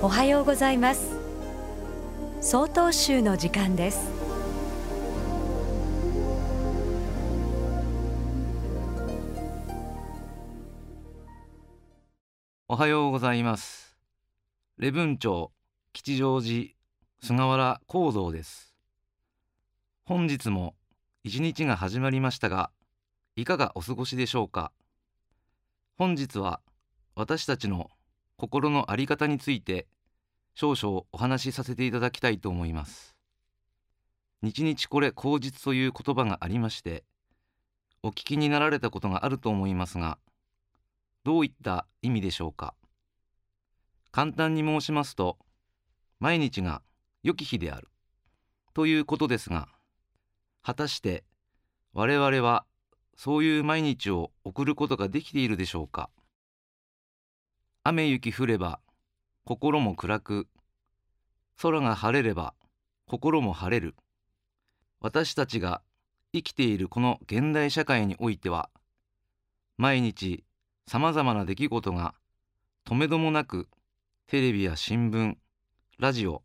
おはようございます。総統集の時間です。おはようございます。礼文町吉祥寺菅原幸三です。本日も一日が始まりましたがいかがお過ごしでしょうか。本日は私たちの心の在り方について少々お話しさせていただきたいと思います。日々これ口実という言葉がありましてお聞きになられたことがあると思いますがどういった意味でしょうか？簡単に申しますと毎日が良き日であるということですが果たして我々はそういう毎日を送ることができているでしょうか？雨雪降れば心も暗く。空が晴れれば心も晴れる。私たちが生きているこの現代社会においては毎日さまざまな出来事がとめどもなくテレビや新聞ラジオ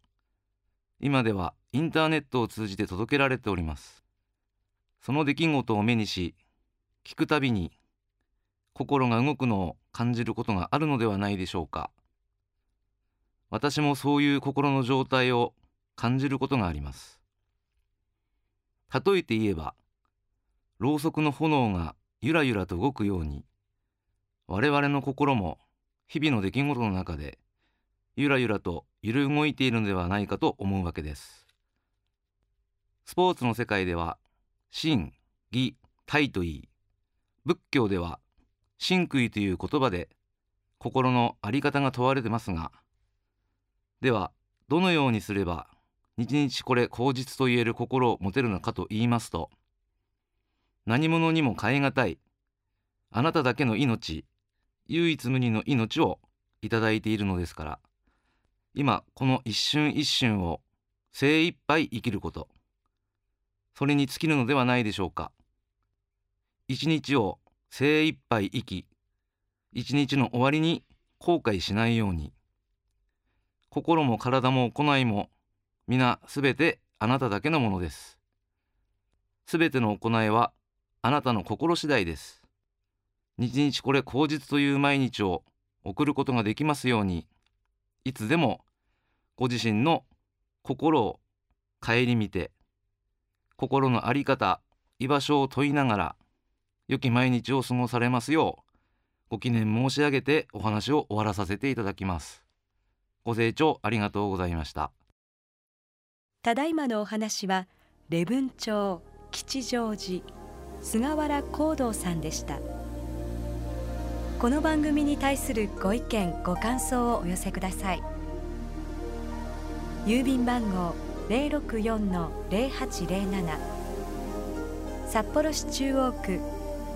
今ではインターネットを通じて届けられております。その出来事を目にし聞くたびに心が動くのを感じることがあるのではないでしょうか。私もそういう心の状態を感じることがあります。例えて言えばろうそくの炎がゆらゆらと動くように我々の心も日々の出来事の中でゆらゆらと揺れ動いているのではないかと思うわけです。スポーツの世界では真義体といい仏教では真悔という言葉で心の在り方が問われてますがではどのようにすれば日々これ口実と言える心を持てるのかと言いますと何者にも代え難いあなただけの命唯一無二の命をいただいているのですから今この一瞬一瞬を精一杯生きることそれに尽きるのではないでしょうか。一日を精一杯生き一日の終わりに後悔しないように。心も体も行いも皆すべてあなただけのものです。すべての行いはあなたの心次第です。日々これ口実という毎日を送ることができますように。いつでもご自身の心を顧みて心の在り方居場所を問いながら良き毎日を過ごされますようご記念申し上げてお話を終わらさせていただきます。ご清聴ありがとうございました。ただいまのお話は礼文町吉祥寺菅原光道さんでした。この番組に対するご意見ご感想をお寄せください。郵便番号064-0807札幌市中央区